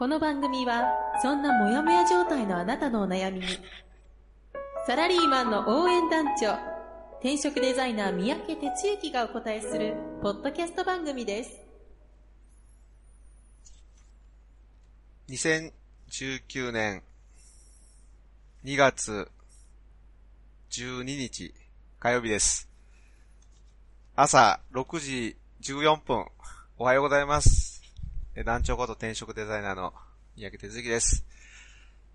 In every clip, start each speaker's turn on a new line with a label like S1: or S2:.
S1: この番組はそんなモヤモヤ状態のあなたのお悩みにサラリーマンの応援団長転職デザイナー三宅哲之がお答えするポッドキャスト番組です
S2: 2019年2月12日火曜日です。朝6時14分、おはようございます。団長こと転職デザイナーの三宅哲之です。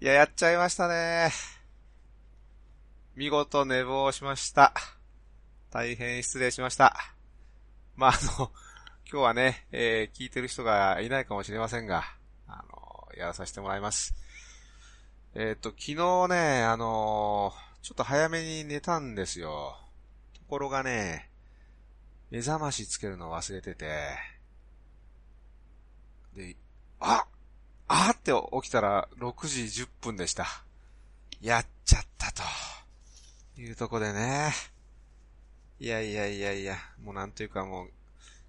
S2: いや、やっちゃいましたね。見事寝坊しました。大変失礼しました。まあ、あの、今日はね、えー聞いてる人がいないかもしれませんが、あの、やらさせてもらいます。えっ、と、昨日ね、あのちょっと早めに寝たんですよ。ところがね、目覚ましつけるの忘れてて、で、ああって起きたら6時10分でした。やっちゃったと。いうとこでね。いやいやいやいや、もうなんというかもう、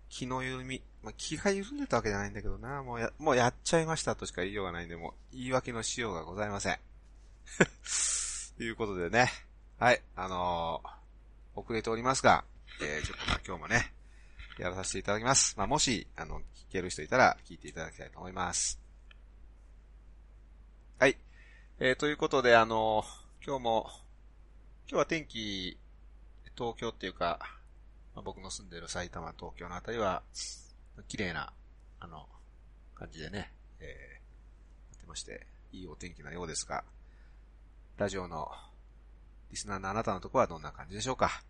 S2: 気の緩み、まあ、気が緩んでたわけじゃないんだけどな、もうや、もうやっちゃいましたとしか言いようがないんで、もう言い訳のしようがございません。と いうことでね、はい、あのー遅れておりますが、えー、ちょっとまあ今日もね、やらさせていただきます。まあもし、あの、聞ける人いたら聞いていただきたいと思います。はい。えー、ということで、あの今日も、今日は天気、東京っていうか、まあ、僕の住んでる埼玉、東京のあたりは、綺麗な、あの、感じでね、えー、やってまして、いいお天気なようですが、ラジオのリスナーのあなたのところはどんな感じでしょうか？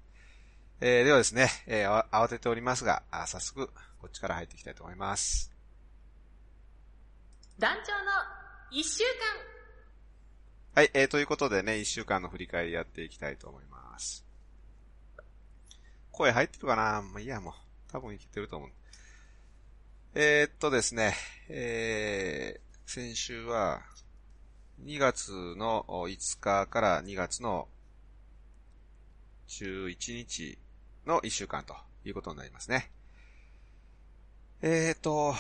S2: えー、ではですね、えーあ慌てておりますが、あ早速、こっちから入っていきたいと思います。
S1: 団長の一週
S2: はい、えー、ということでね、一週間の振り返りやっていきたいと思います。声入ってるかな？まあ、いいや、もう。多分いけてると思う。えー、っとですね、えー、先週は、2月の5日から2月の11日の1週間ということになりますね。えーっと、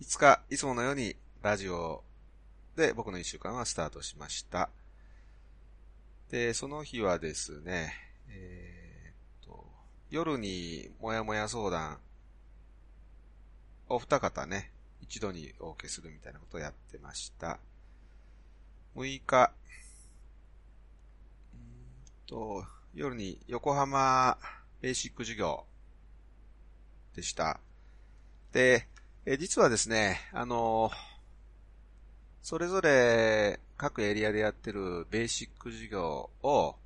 S2: 5日、いつものようにラジオで僕の1週間はスタートしました。で、その日はですね、えーっと、夜にもやもや相談、お二方ね、一度にお受けするみたいなことをやってました。6日、と、夜に横浜ベーシック授業でした。で、え実はですね、あの、それぞれ各エリアでやってるベーシック授業を、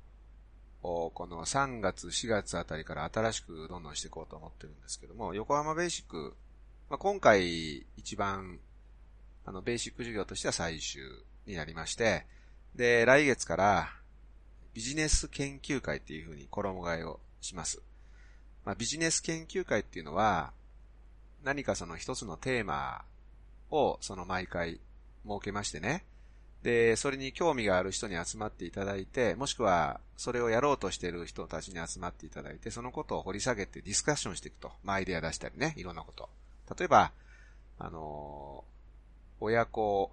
S2: この3月、4月あたりから新しくどんどんしていこうと思ってるんですけども、横浜ベーシック、まあ、今回一番、あの、ベーシック授業としては最終になりまして、で、来月からビジネス研究会っていう風に衣替えをします。まあ、ビジネス研究会っていうのは、何かその一つのテーマをその毎回設けましてね。で、それに興味がある人に集まっていただいて、もしくはそれをやろうとしている人たちに集まっていただいて、そのことを掘り下げてディスカッションしていくと。まあ、アイデア出したりね、いろんなこと。例えば、あのー親子、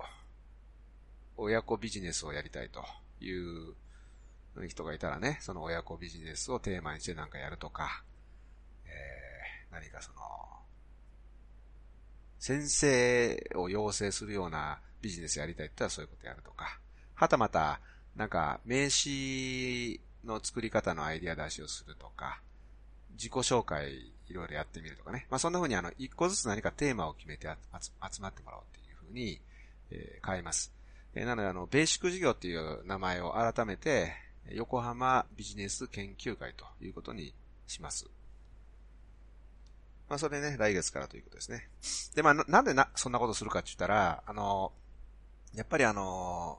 S2: 親子ビジネスをやりたいという人がいたらね、その親子ビジネスをテーマにしてなんかやるとか、えー、何かその、先生を養成するようなビジネスやりたいって言ったらそういうことやるとか、はたまた、なんか名刺の作り方のアイディア出しをするとか、自己紹介いろいろやってみるとかね。まあそんな風にあの、一個ずつ何かテーマを決めて集集まってもらおうっていう風に、えー変えます。えーなのであの、ベーシック事業っていう名前を改めて、横浜ビジネス研究会ということにします。まあ、それね、来月からということですね。で、まあ、なんでな、そんなことするかって言ったら、あの、やっぱりあの、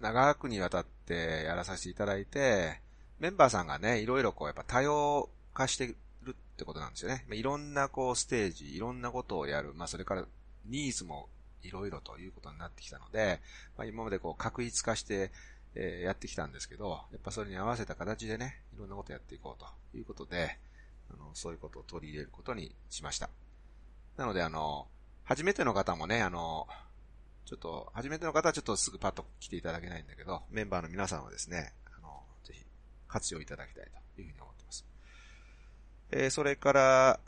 S2: 長くにわたってやらさせていただいて、メンバーさんがね、いろいろこう、やっぱ多様化してるってことなんですよね。まいろんなこう、ステージ、いろんなことをやる。まあ、それから、ニーズもいろいろということになってきたので、まあ、今までこう、確一化して、えー、やってきたんですけど、やっぱそれに合わせた形でね、いろんなことやっていこうということで、あの、そういうことを取り入れることにしました。なので、あの、初めての方もね、あの、ちょっと、初めての方はちょっとすぐパッと来ていただけないんだけど、メンバーの皆さんはですね、あの、ぜひ活用いただきたいというふうに思ってます。えー、それから、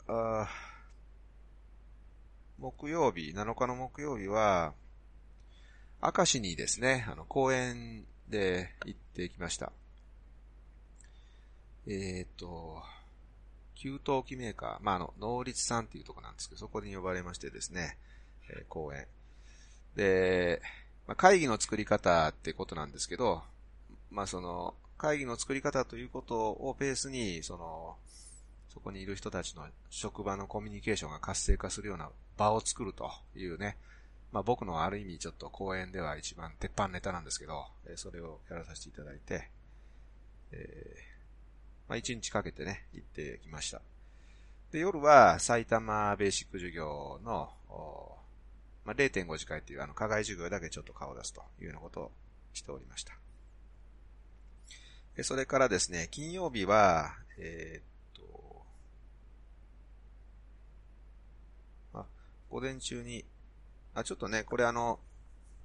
S2: 木曜日、7日の木曜日は、明石にですね、あの、公園で行ってきました。えっ、ー、と、給湯器メーカー、まあ、あの、能率さんっていうとこなんですけど、そこに呼ばれましてですね、えー、公演。で、まあ、会議の作り方ってことなんですけど、まあ、その、会議の作り方ということをベースに、その、そこにいる人たちの職場のコミュニケーションが活性化するような場を作るというね、まあ僕のある意味ちょっと講演では一番鉄板ネタなんですけど、えそれをやらさせていただいて、えー、まあ一日かけてね、行ってきました。で、夜は埼玉ベーシック授業の、まあ、0.5次会っていうあの課外授業だけちょっと顔を出すというようなことをしておりました。それからですね、金曜日は、えー、っと、あ、午前中にあ、ちょっとね、これあの、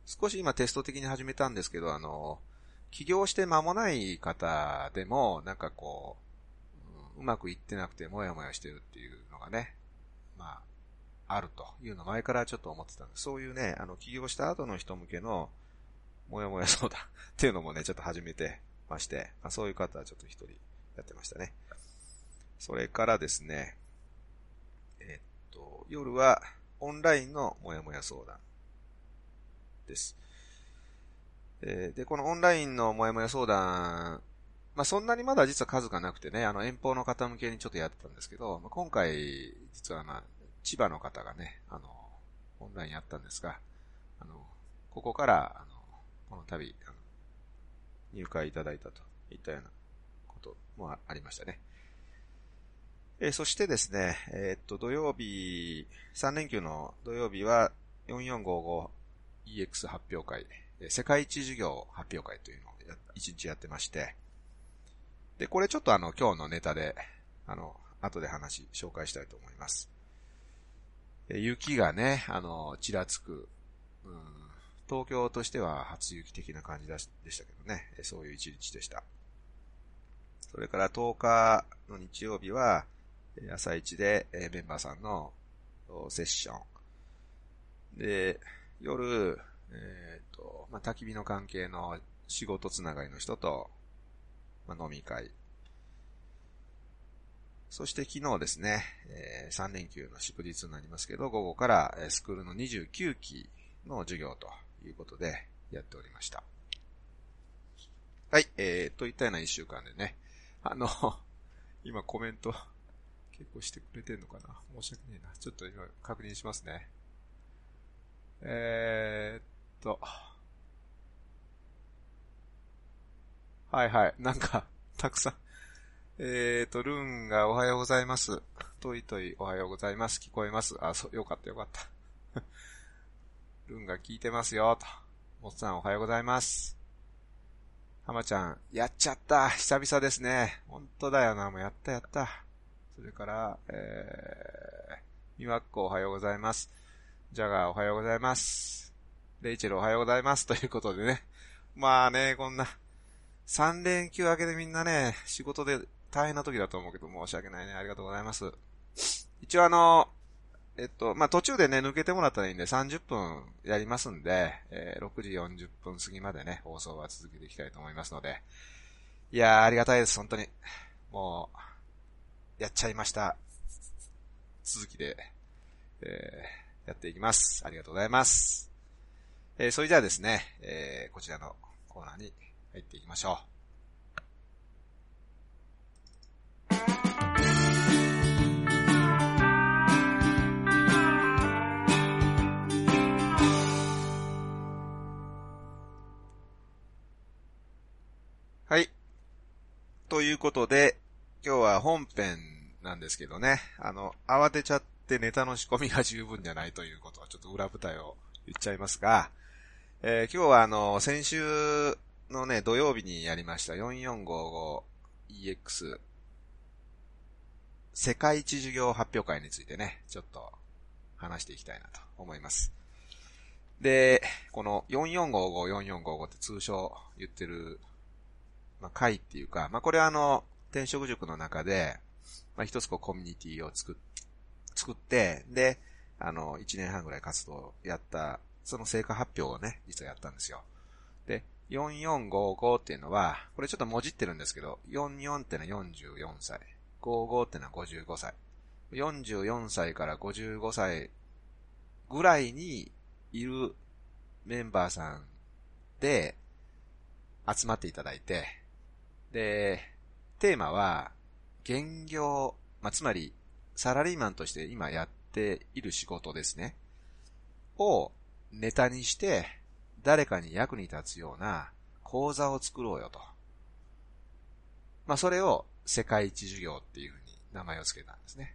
S2: 少し今テスト的に始めたんですけど、あの、起業して間もない方でも、なんかこう、うまくいってなくてもやもやしてるっていうのがね、まあ、あるというの前からちょっと思ってたんです。そういうね、あの、起業した後の人向けの、もやもやそうだっていうのもね、ちょっと始めてまして、まあ、そういう方はちょっと一人やってましたね。それからですね、えっと、夜は、オンラインのもやもや相談です。えで、このオンラインのもやもや相談、まあ、そんなにまだ実は数がなくてね、あの、遠方の方向けにちょっとやってたんですけど、まあ、今回、実はま、千葉の方がね、あの、オンラインやったんですが、あの、ここから、あの、この度、あの入会いただいたといったようなこともありましたね。えー、そしてですね、えー、っと、土曜日、3連休の土曜日は 4455EX 発表会、世界一授業発表会というのを一日やってまして、で、これちょっとあの、今日のネタで、あの、後で話、紹介したいと思います。雪がね、あの、ちらつく、うん、東京としては初雪的な感じでしたけどね、そういう一日でした。それから10日の日曜日は、朝一で、えメンバーさんのセッション。で、夜、えっ、ー、と、まあ、焚き火の関係の仕事つながりの人と、まあ、飲み会。そして昨日ですね、えー、3連休の祝日になりますけど、午後からスクールの29期の授業ということでやっておりました。はい、えー、といったような一週間でね、あの、今コメント結構してくれてんのかな？申し訳ねえな。ちょっと今確認しますね。えー、っと。はいはい。なんか、たくさん。えーと、ルーンがおはようございます。トイトイおはようございます。聞こえます？あ、そう、よかったよかった。ルンが聞いてますよ、と。もっさんおはようございます。はまちゃん、やっちゃった。久々ですね。ほんとだよな。もうやったやった。それから、えー、みわっこおはようございます。ジャガーおはようございます。レイチェルおはようございます。ということでね。まあね、こんな、3連休明けでみんなね、仕事で大変な時だと思うけど、申し訳ないね。ありがとうございます。一応あの、えっと、まあ、途中でね、抜けてもらったらいいんで、30分やりますんで、えー、6時40分過ぎまでね、放送は続けていきたいと思いますので。いやー、ありがたいです、本当に。もう、やっちゃいました。続きで、えー、やっていきます。ありがとうございます。えー、それじゃあですね、えー、こちらのコーナーに入っていきましょう。はい。ということで、今日は本編なんですけどね、あの、慌てちゃってネタの仕込みが十分じゃないということは、ちょっと裏舞台を言っちゃいますが、えー、今日はあの、先週のね、土曜日にやりました 4455EX 世界一授業発表会についてね、ちょっと話していきたいなと思います。で、この4455、4455って通称言ってる、まあ、会っていうか、まあ、これはあの、転職塾の中で、まあ、一つこうコミュニティを作っ、作って、で、あの、一年半ぐらい活動をやった、その成果発表をね、実はやったんですよ。で、4455っていうのは、これちょっともじってるんですけど、44ってのは44歳。55ってのは55歳。44歳から55歳ぐらいにいるメンバーさんで集まっていただいて、で、テーマは、現業、まあ、つまり、サラリーマンとして今やっている仕事ですね。をネタにして、誰かに役に立つような講座を作ろうよと。まあ、それを世界一授業っていうふうに名前を付けたんですね。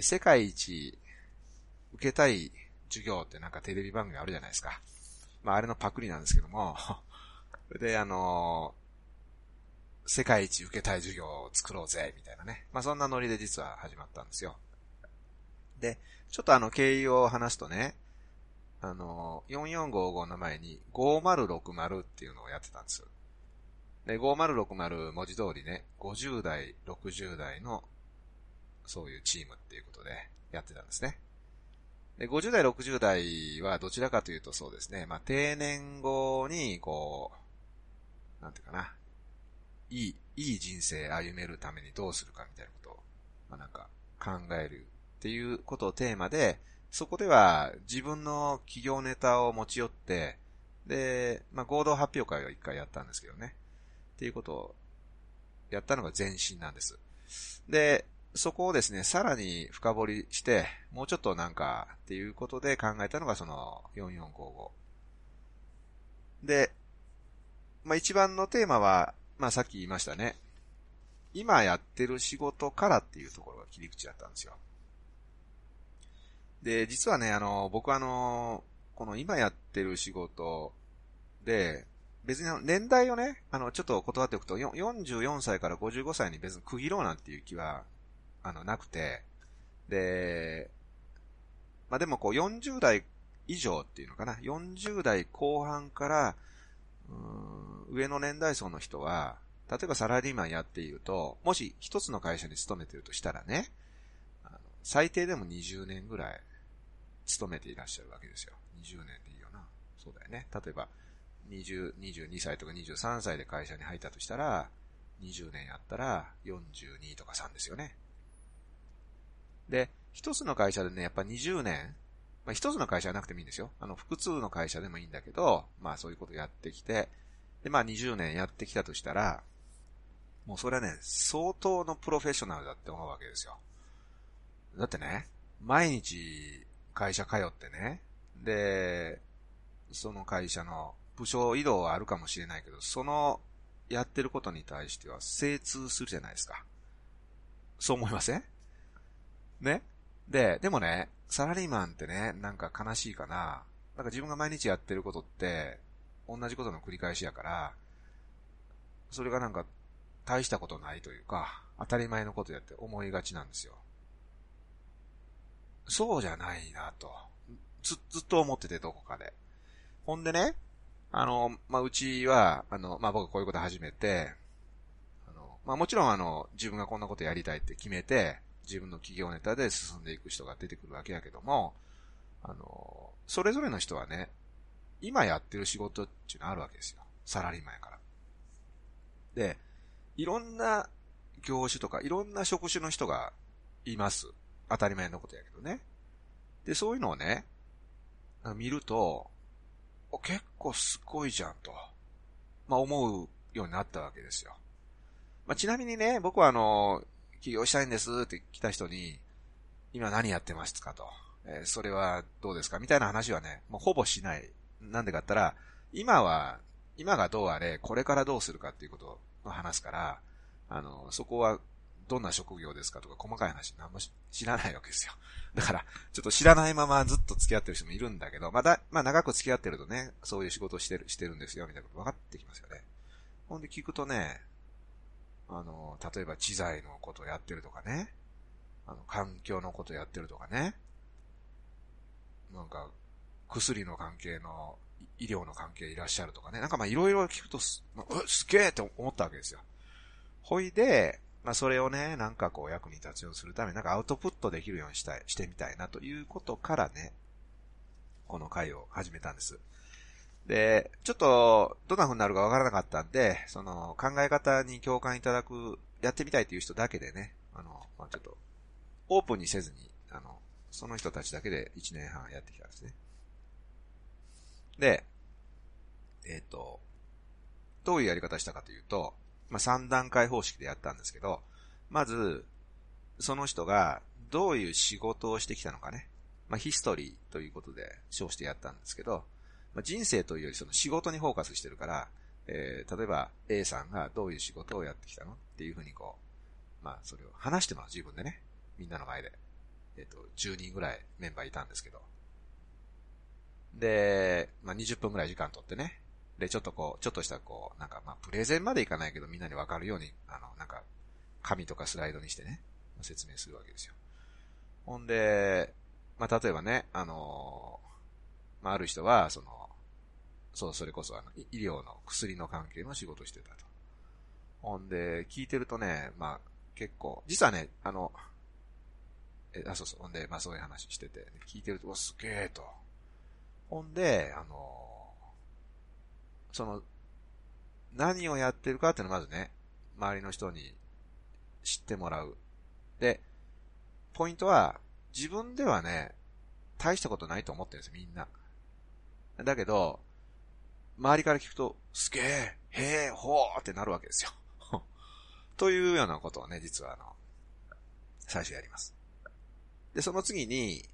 S2: 世界一受けたい授業ってなんかテレビ番組あるじゃないですか。まあ、あれのパクリなんですけども、で、あの、世界一受けたい授業を作ろうぜ、みたいなね。まあ、そんなノリで実は始まったんですよ。で、ちょっとあの、経緯を話すとね、あの、4455の前に5060っていうのをやってたんです。で、5060文字通りね、50代、60代の、そういうチームっていうことでやってたんですね。で、50代、60代はどちらかというとそうですね、まあ、定年後に、こう、なんていうかな、いい、いい人生歩めるためにどうするかみたいなことを、まあ、なんか考えるっていうことをテーマで、そこでは自分の企業ネタを持ち寄って、で、まあ、合同発表会を一回やったんですけどね。っていうことをやったのが前身なんです。で、そこをですね、さらに深掘りして、もうちょっとなんか、っていうことで考えたのがその4455。で、まあ一番のテーマは、まあさっき言いましたね。今やってる仕事からっていうところが切り口だったんですよ。で、実はね、あの、僕はあの、この今やってる仕事で、別に年代をね、あの、ちょっと断っておくと、44歳から55歳に別に区切ろうなんていう気はあの、なくて、で、まあ、でもこう40代以上っていうのかな、40代後半から、上の年代層の人は、例えばサラリーマンやっていると、もし一つの会社に勤めてるとしたらね、最低でも20年ぐらい勤めていらっしゃるわけですよ。20年でいいよな。そうだよね。例えば、20、22歳とか23歳で会社に入ったとしたら、20年やったら42とか3ですよね。で、一つの会社でね、やっぱ20年、まあ一つの会社はなくてもいいんですよ。あの、複数の会社でもいいんだけど、まあそういうことやってきて、で、まあ20年やってきたとしたら、もうそれはね、相当のプロフェッショナルだって思うわけですよ。だってね、毎日会社通ってね、で、その会社の部署移動はあるかもしれないけど、そのやってることに対しては精通するじゃないですか。そう思いません？ね？で、でもね、サラリーマンってね、なんか悲しいかな。なんか自分が毎日やってることって、同じことの繰り返しやから、それがなんか、大したことないというか、当たり前のことやって思いがちなんですよ。そうじゃないなと。ず、ずっと思ってて、どこかで。ほんでね、あの、まあ、うちは、あの、まあ、僕こういうこと始めて、あの、まあ、もちろんあの、自分がこんなことやりたいって決めて、自分の企業ネタで進んでいく人が出てくるわけやけども、あの、それぞれの人はね、今やってる仕事っていうのあるわけですよ。サラリーマンやから。で、いろんな業種とか、いろんな職種の人がいます。当たり前のことやけどね。で、そういうのをね、見ると、結構すごいじゃんと、まあ思うようになったわけですよ。まあちなみにね、僕はあの、起業したいんですって来た人に、今何やってますかと。えー、それはどうですかみたいな話はね、もうほぼしない。なんでかったら、今は、今がどうあれ、これからどうするかっていうことを話すから、あの、そこはどんな職業ですかとか細かい話何も知らないわけですよ。だから、ちょっと知らないままずっと付き合ってる人もいるんだけど、まだ、まあ長く付き合ってるとね、そういう仕事をしてる、してるんですよ、みたいなこと分かってきますよね。ほんで聞くとね、あの、例えば知財のことやってるとかね、あの、環境のことやってるとかね、なんか、薬の関係の、医療の関係いらっしゃるとかね、なんかまあいろいろ聞くとす、まあ、すげえって思ったわけですよ。ほいで、まあそれをね、なんかこう役に立つようにするためになんかアウトプットできるようにしたい、してみたいなということからね、この回を始めたんです。で、ちょっと、どんな風になるかわからなかったんで、その、考え方に共感いただく、やってみたいという人だけでね、あの、まあ、ちょっと、オープンにせずに、あの、その人たちだけで1年半やってきたんですね。で、えっ、ー、と、どういうやり方したかというと、まあ、3段階方式でやったんですけど、まず、その人がどういう仕事をしてきたのかね。まあ、ヒストリーということで称してやったんですけど、まあ、人生というよりその仕事にフォーカスしてるから、えー、例えば A さんがどういう仕事をやってきたのっていうふうにこう、まあ、それを話してもらう自分でね。みんなの前で。えっ、ー、と、10人ぐらいメンバーいたんですけど。で、まあ、20分ぐらい時間取ってね。で、ちょっとこう、ちょっとしたこう、なんかまあ、プレゼンまでいかないけどみんなにわかるように、あの、なんか、紙とかスライドにしてね、説明するわけですよ。ほんで、まあ、例えばね、あのまあ、ある人は、その、そう、それこそあの、医療の薬の関係の仕事してたと。ほんで、聞いてるとね、まあ、結構、実はね、あの、え、あ、そうそう。ほんで、まあそういう話してて、聞いてると、わ、すげえと。ほんで、あの、その、何をやってるかっていうのはまずね、周りの人に知ってもらう。で、ポイントは、自分ではね、大したことないと思ってるんですよ、みんな。だけど、周りから聞くと、すげえ、へえ、ほーってなるわけですよ。というようなことをね、実はあの、最初やります。で、その次に、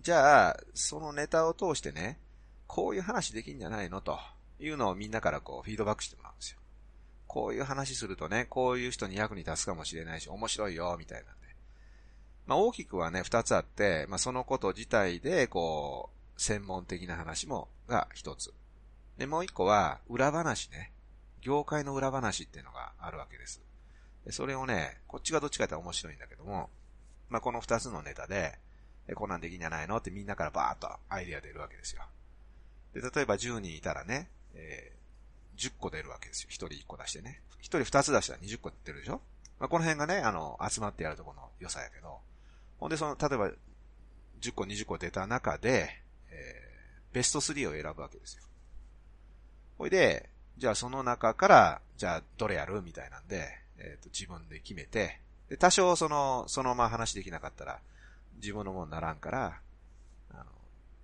S2: じゃあ、そのネタを通してね、こういう話できんじゃないのというのをみんなからこうフィードバックしてもらうんですよ。こういう話するとね、こういう人に役に立つかもしれないし、面白いよ、みたいなんで。まあ大きくはね、二つあって、まあそのこと自体で、こう、専門的な話も、が一つ。で、もう一個は、裏話ね。業界の裏話っていうのがあるわけです。でそれをね、こっちがどっちかって面白いんだけども、まあ、この二つのネタで、え、こんなんできんじゃないのってみんなからバーっとアイディア出るわけですよ。で、例えば10人いたらね、えー、10個出るわけですよ。1人1個出してね。1人2つ出したら20個出るでしょまあ、この辺がね、あの、集まってやるとこの良さやけど、ほんでその、例えば、10個20個出た中で、えー、ベスト3を選ぶわけですよ。ほいで、じゃあその中から、じゃあどれやるみたいなんで、えっ、ー、と、自分で決めて、で、多少その、そのまま話できなかったら、自分のものにならんから、あの、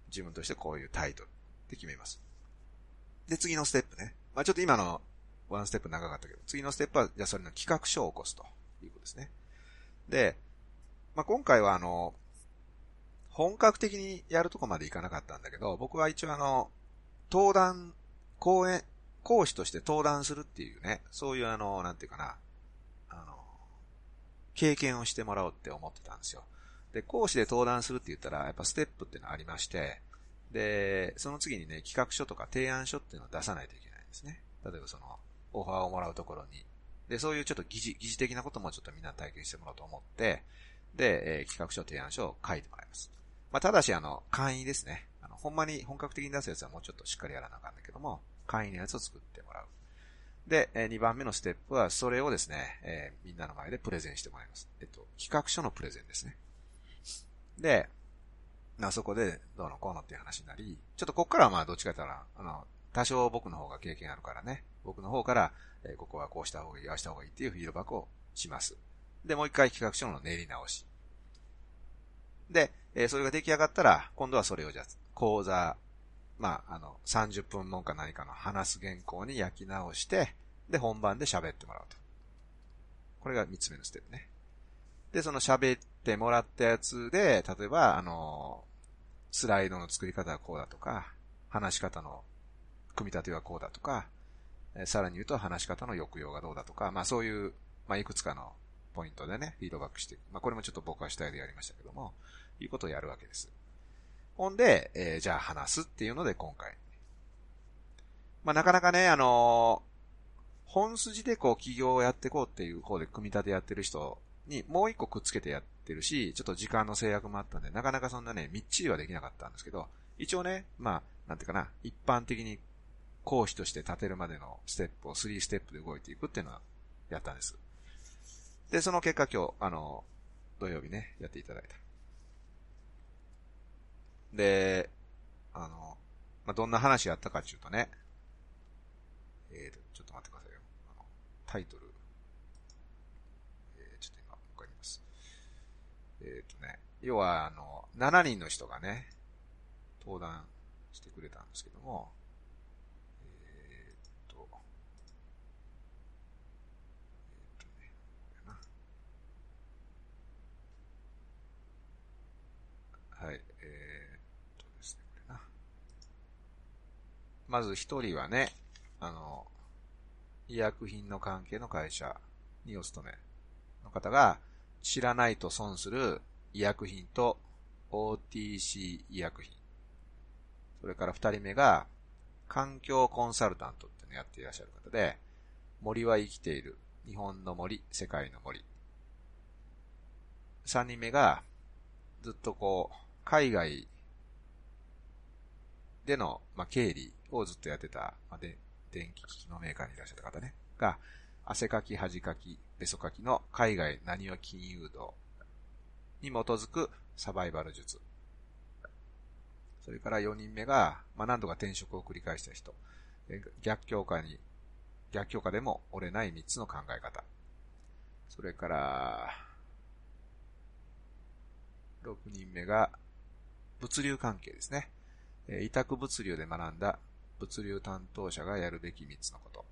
S2: 自分としてこういうタイトルって決めます。で、次のステップね。まあちょっと今のワンステップ長かったけど、次のステップは、じゃあそれの企画書を起こすということですね。で、まあ今回はあの、本格的にやるとこまでいかなかったんだけど、僕は一応あの、登壇、講演、講師として登壇するっていうね、そういうあの、なんていうかな、あの経験をしてもらおうって思ってたんですよ。で、講師で登壇するって言ったら、やっぱステップっていうのがありまして、で、その次にね、企画書とか提案書っていうのを出さないといけないんですね。例えばその、オファーをもらうところに。で、そういうちょっと疑似、疑似的なこともちょっとみんな体験してもらおうと思って、で、えー、企画書、提案書を書いてもらいます。まあ、ただし、あの、簡易ですね。あの、ほんまに本格的に出すやつはもうちょっとしっかりやらなあかんだけども、簡易のやつを作ってもらう。で、2番目のステップは、それをですね、えー、みんなの前でプレゼンしてもらいます。えっと、企画書のプレゼンですね。で、あそこで、どうのこうのっていう話になり、ちょっとこっからはまあどっちか言ったら、あの、多少僕の方が経験あるからね、僕の方から、えー、ここはこうした方がいい、ああした方がいいっていうフィードバックをします。で、もう一回企画書の練り直し。で、えー、それが出来上がったら、今度はそれをじゃあ、講座まあ、あの、30分もんか何かの話す原稿に焼き直して、で、本番で喋ってもらうと。これが3つ目のステップね。で、その喋ってもらったやつで、例えば、あの、スライドの作り方はこうだとか、話し方の組み立てはこうだとか、さらに言うと話し方の抑揚がどうだとか、まあそういう、まあいくつかのポイントでね、フィードバックしていく。まあこれもちょっと僕は主体でやりましたけども、いうことをやるわけです。ほんで、えー、じゃあ話すっていうので今回。まあなかなかね、あのー、本筋でこう企業をやっていこうっていう方で組み立てやってる人にもう一個くっつけてやってるし、ちょっと時間の制約もあったんで、なかなかそんなね、みっちりはできなかったんですけど、一応ね、まあ、なんていうかな、一般的に講師として立てるまでのステップを3ステップで動いていくっていうのはやったんです。で、その結果今日、あの、土曜日ね、やっていただいた。で、あの、まあ、どんな話やったかっていうとね、えーと、ちょっと待ってくださいよ。あのタイトル。えー、ちょっと今、わかります。えっ、ー、とね、要は、あの、7人の人がね、登壇してくれたんですけども、えっと。えっとねはい、えー、っとですね、これな。まず一人はね、あの、医薬品の関係の会社にお勤めの方が、知らないと損する医薬品と OTC 医薬品。それから二人目が、環境コンサルタントってのやっていらっしゃる方で、森は生きている。日本の森、世界の森。三人目が、ずっとこう、海外での、まあ、経理をずっとやってた、まあ、で、電気機器のメーカーにいらっしゃった方ね、が、汗かき、恥かき、べそかきの海外何は金融道に基づくサバイバル術。それから4人目が、まあ、何度か転職を繰り返した人。逆境下に、逆境下でも折れない3つの考え方。それから、6人目が、物流関係ですね。委託物流で学んだ物流担当者がやるべき3つのこと。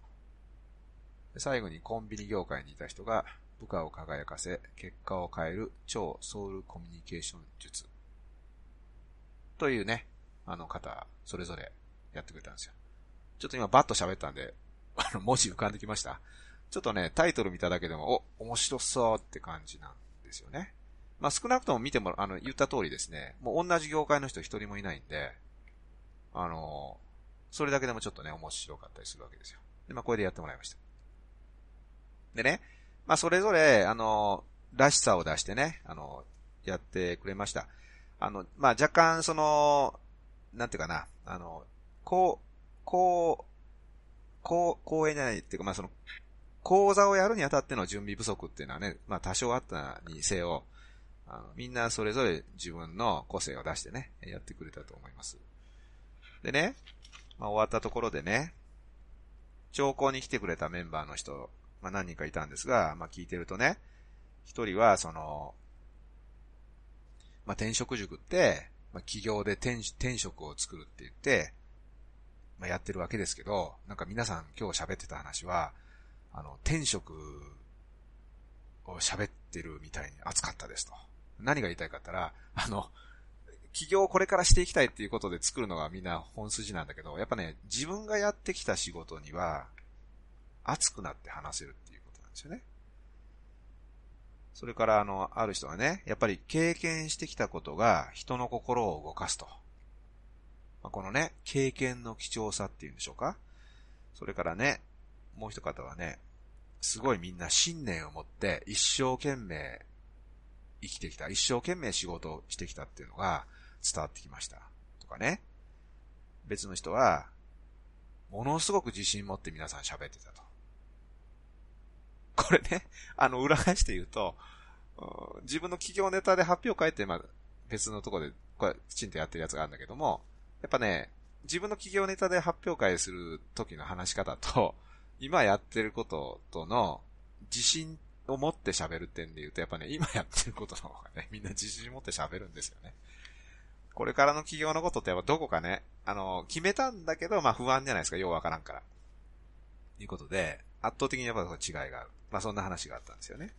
S2: 最後にコンビニ業界にいた人が部下を輝かせ、結果を変える超ソウルコミュニケーション術。というね、あの方、それぞれやってくれたんですよ。ちょっと今バッと喋ったんで、あの、文字浮かんできましたちょっとね、タイトル見ただけでも、お、面白そうって感じなんですよね。まあ、少なくとも見ても、あの、言った通りですね、もう同じ業界の人一人もいないんで、あの、それだけでもちょっとね、面白かったりするわけですよ。で、まあ、これでやってもらいました。でね、まあ、それぞれ、あの、らしさを出してね、あの、やってくれました。あの、まあ、若干、その、なんていうかな、あの、こう、こう、こう、公演じゃないっていうか、まあ、その、講座をやるにあたっての準備不足っていうのはね、まあ、多少あったにせよ、あの、みんなそれぞれ自分の個性を出してね、やってくれたと思います。でね、まあ、終わったところでね、聴講に来てくれたメンバーの人、まあ、何人かいたんですが、まあ、聞いてるとね、一人は、その、まあ、転職塾って、まあ、企業で転転職を作るって言って、まあ、やってるわけですけど、なんか皆さん今日喋ってた話は、あの、転職を喋ってるみたいに熱かったですと。何が言いたいかったら、あの、起業をこれからしていきたいっていうことで作るのがみんな本筋なんだけど、やっぱね、自分がやってきた仕事には、熱くなって話せるっていうことなんですよね。それから、あの、ある人はね、やっぱり経験してきたことが人の心を動かすと。まあ、このね、経験の貴重さっていうんでしょうか。それからね、もう一方はね、すごいみんな信念を持って一生懸命生きてきた、一生懸命仕事をしてきたっていうのが伝わってきました。とかね。別の人は、ものすごく自信持って皆さん喋ってたと。これね、あの、裏返して言うと、自分の企業ネタで発表会って、まあ、別のとこで、これ、きちんとやってるやつがあるんだけども、やっぱね、自分の企業ネタで発表会する時の話し方と、今やってることとの自信を持って喋る点で言うと、やっぱね、今やってることの方がね、みんな自信持って喋るんですよね。これからの企業のことってやっぱどこかね、あの、決めたんだけど、まあ不安じゃないですか、ようわからんから。いうことで、圧倒的にやっぱ違いがある。まあそんな話があったんですよね。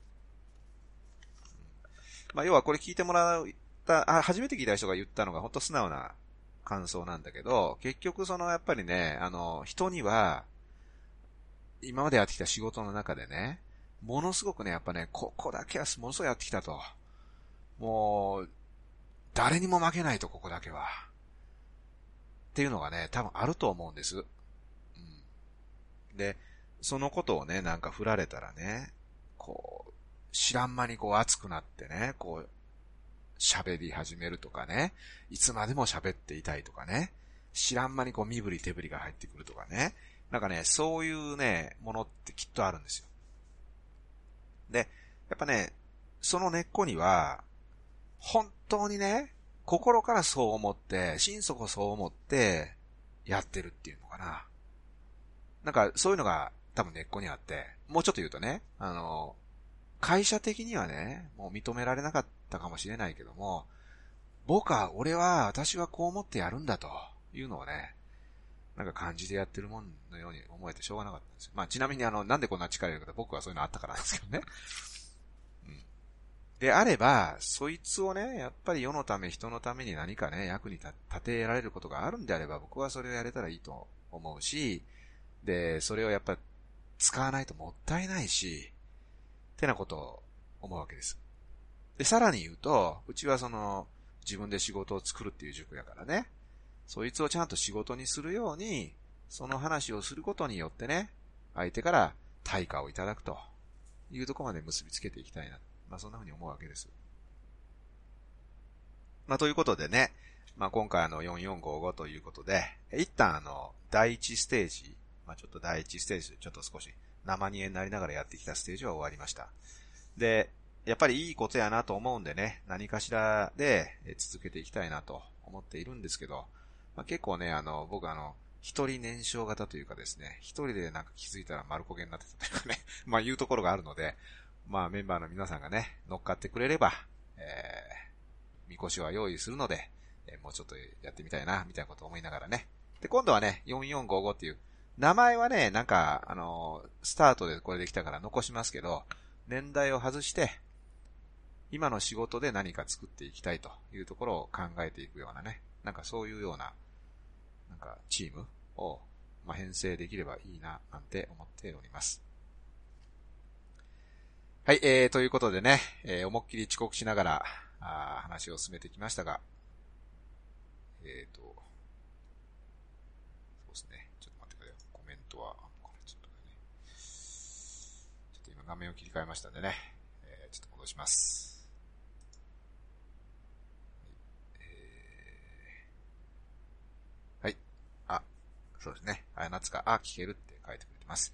S2: まあ要はこれ聞いてもらった、あ、初めて聞いた人が言ったのが本当素直な感想なんだけど、結局そのやっぱりね、あの、人には、今までやってきた仕事の中でね、ものすごくね、やっぱね、ここだけはものすごいやってきたと。もう、誰にも負けないと、ここだけは。っていうのがね、多分あると思うんです。うん。で、そのことをね、なんか振られたらね、こう、知らん間にこう熱くなってね、こう、喋り始めるとかね、いつまでも喋っていたいとかね、知らん間にこう身振り手振りが入ってくるとかね、なんかね、そういうね、ものってきっとあるんですよ。で、やっぱね、その根っこには、本当にね、心からそう思って、心底そう思って、やってるっていうのかな。なんか、そういうのが多分根っこにあって、もうちょっと言うとね、あの、会社的にはね、もう認められなかったかもしれないけども、僕は、俺は、私はこう思ってやるんだというのをね、なんか感じでやってるもんのように思えてしょうがなかったんですよ。まあちなみにあの、なんでこんな力いるか僕はそういうのあったからなんですけどね。であれば、そいつをね、やっぱり世のため、人のために何かね、役に立てられることがあるんであれば、僕はそれをやれたらいいと思うし、で、それをやっぱ使わないともったいないし、ってなことを思うわけです。で、さらに言うと、うちはその、自分で仕事を作るっていう塾やからね、そいつをちゃんと仕事にするように、その話をすることによってね、相手から対価をいただくというところまで結びつけていきたいな。まあそんな風に思うわけです。まあということでね、まあ今回あの4455ということで、一旦あの、第一ステージ、まあちょっと第一ステージちょっと少し生煮えになりながらやってきたステージは終わりました。で、やっぱりいいことやなと思うんでね、何かしらで続けていきたいなと思っているんですけど、まあ、結構ね、あの、僕あの、一人燃焼型というかですね、一人でなんか気づいたら丸焦げになってたというかね、まあいうところがあるので、まあメンバーの皆さんがね、乗っかってくれれば、えー、みこしは用意するので、えー、もうちょっとやってみたいな、みたいなことを思いながらね。で、今度はね、4455っていう、名前はね、なんか、あのー、スタートでこれできたから残しますけど、年代を外して、今の仕事で何か作っていきたいというところを考えていくようなね、なんかそういうような、なんかチームを、まあ、編成できればいいな、なんて思っております。はい、えー、ということでね、えー、思いっきり遅刻しながら、あ話を進めてきましたが、えーと、そうですね、ちょっと待ってください。コメントは、これちょっとね、ちょっと今画面を切り替えましたんでね、えー、ちょっと戻します。はい、あ、そうですね、あや、夏か、あ、聞けるって。ってます。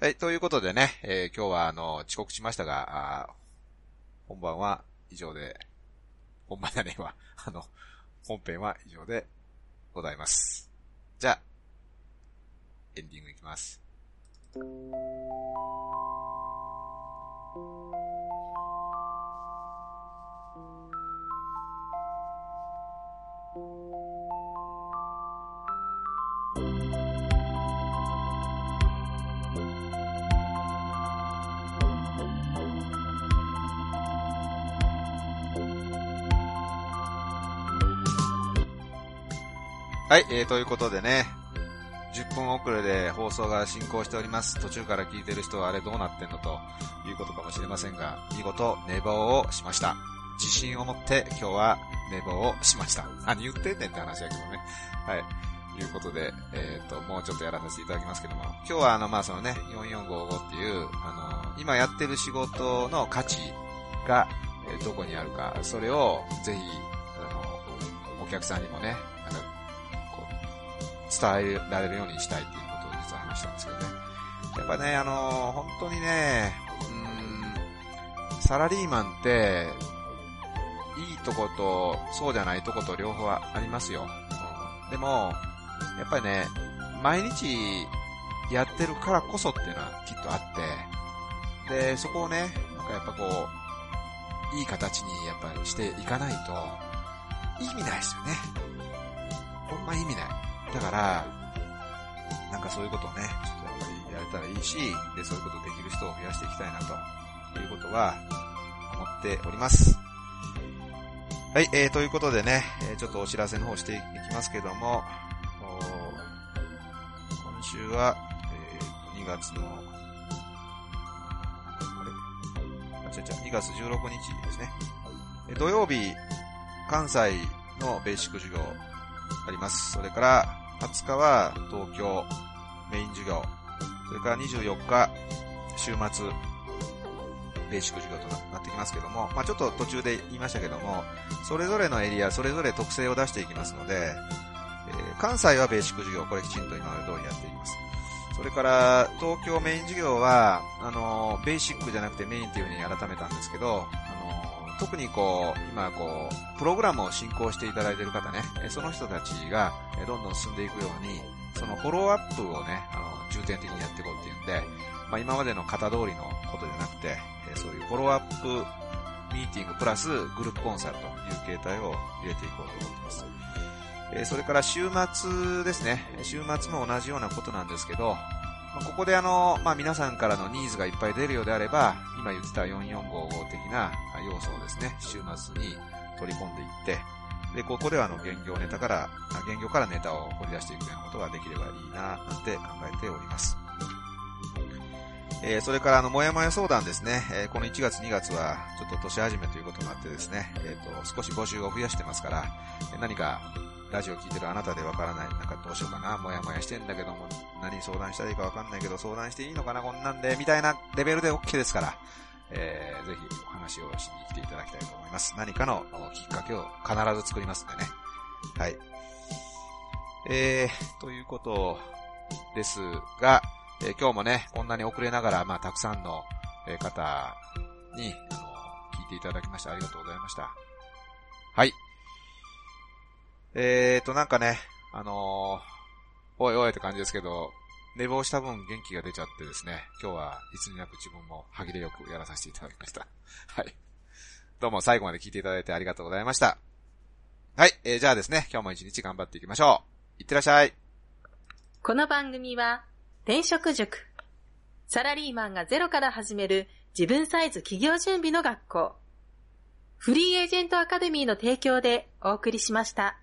S2: はい、ということでね、えー、今日はあの、遅刻しましたが、本番は以上で、本番だねえわ。あの、本編は以上でございます。じゃあ、エンディングいきます。はい、えー、ということでね、10分遅れで放送が進行しております。途中から聞いてる人はあれどうなってんのということかもしれませんが、見事寝坊をしました。自信を持って今日は寝坊をしました。何言ってんねんって話やけどね。はい。いうことで、えっ、ー、と、もうちょっとやらさせていただきますけども、今日はあの、まあ、そのね、4455っていう、あの、今やってる仕事の価値が、え、どこにあるか、それをぜひ、あの、お客さんにもね、伝えられるようにしたいっていうことを実は話したんですけどね。やっぱね、あのー、本当にね、うん、サラリーマンって、いいとこと、そうじゃないとこと両方ありますよ。うん、でも、やっぱりね、毎日やってるからこそっていうのはきっとあって、で、そこをね、なんかやっぱこう、いい形にやっぱりしていかないと、意味ないですよね。ほんま意味ない。だから、なんかそういうことをね、ちょっとやっぱりやれたらいいし、で、そういうことできる人を増やしていきたいなということは思っております。はい、えー、ということでね、えー、ちょっとお知らせの方していきますけども、今週は、えー、2月の、あれ？あ、違う違う、2月16日ですね。え土曜日、関西のベーシック授業あります。それから20日は東京メイン授業。それから24日、週末、ベーシック授業となってきますけども、まあちょっと途中で言いましたけども、それぞれのエリア、それぞれ特性を出していきますので、えー、関西はベーシック授業、これきちんと今まで通りやっていきます。それから、東京メイン授業は、あの、ベーシックじゃなくてメインっていう風に改めたんですけど、特にこう、今こう、プログラムを進行していただいている方ね、その人たちがどんどん進んでいくように、そのフォローアップをね、あの、重点的にやっていこうっていうんで、まあ今までの型通りのことじゃなくて、そういうフォローアップミーティングプラスグループコンサルという形態を入れていこうと思っています。えそれから週末ですね。週末も同じようなことなんですけど、まここであの、まあ、皆さんからのニーズがいっぱい出るようであれば、今言ってた4455的な要素をですね、週末に取り込んでいって、で、ここではあの、現業ネタから、現業からネタを掘り出していくようなことができればいいな、なんて考えております。えー、それからあの、もやもや相談ですね。えー、この1月2月は、ちょっと年始めということになってですね、えっ、ー、と、少し募集を増やしてますから、何か、ラジオ聞いてるあなたでわからない、なんかどうしようかな、もやもやしてんだけども、何相談したらいいかわかんないけど、相談していいのかな、こんなんで、みたいなレベルで OK ですから、えー、ぜひお話をしに来ていただきたいと思います。何かのきっかけを必ず作りますんでね。はい。えー、ということですが、えー、今日もね、こんなに遅れながら、まあ、たくさんの、方に、あの、聞いていただきましてありがとうございました。はい。えーと、なんかね、あのー、おいおいって感じですけど、寝坊した分元気が出ちゃってですね、今日はいつになく自分も歯切れよくやらさせていただきました。はい。どうも最後まで聞いていただいてありがとうございました。はい、えー、じゃあですね、今日も一日頑張っていきましょう。いってらっしゃい。
S1: この番組は、転職塾。サラリーマンがゼロから始める自分サイズ企業準備の学校。フリーエージェントアカデミーの提供でお送りしました。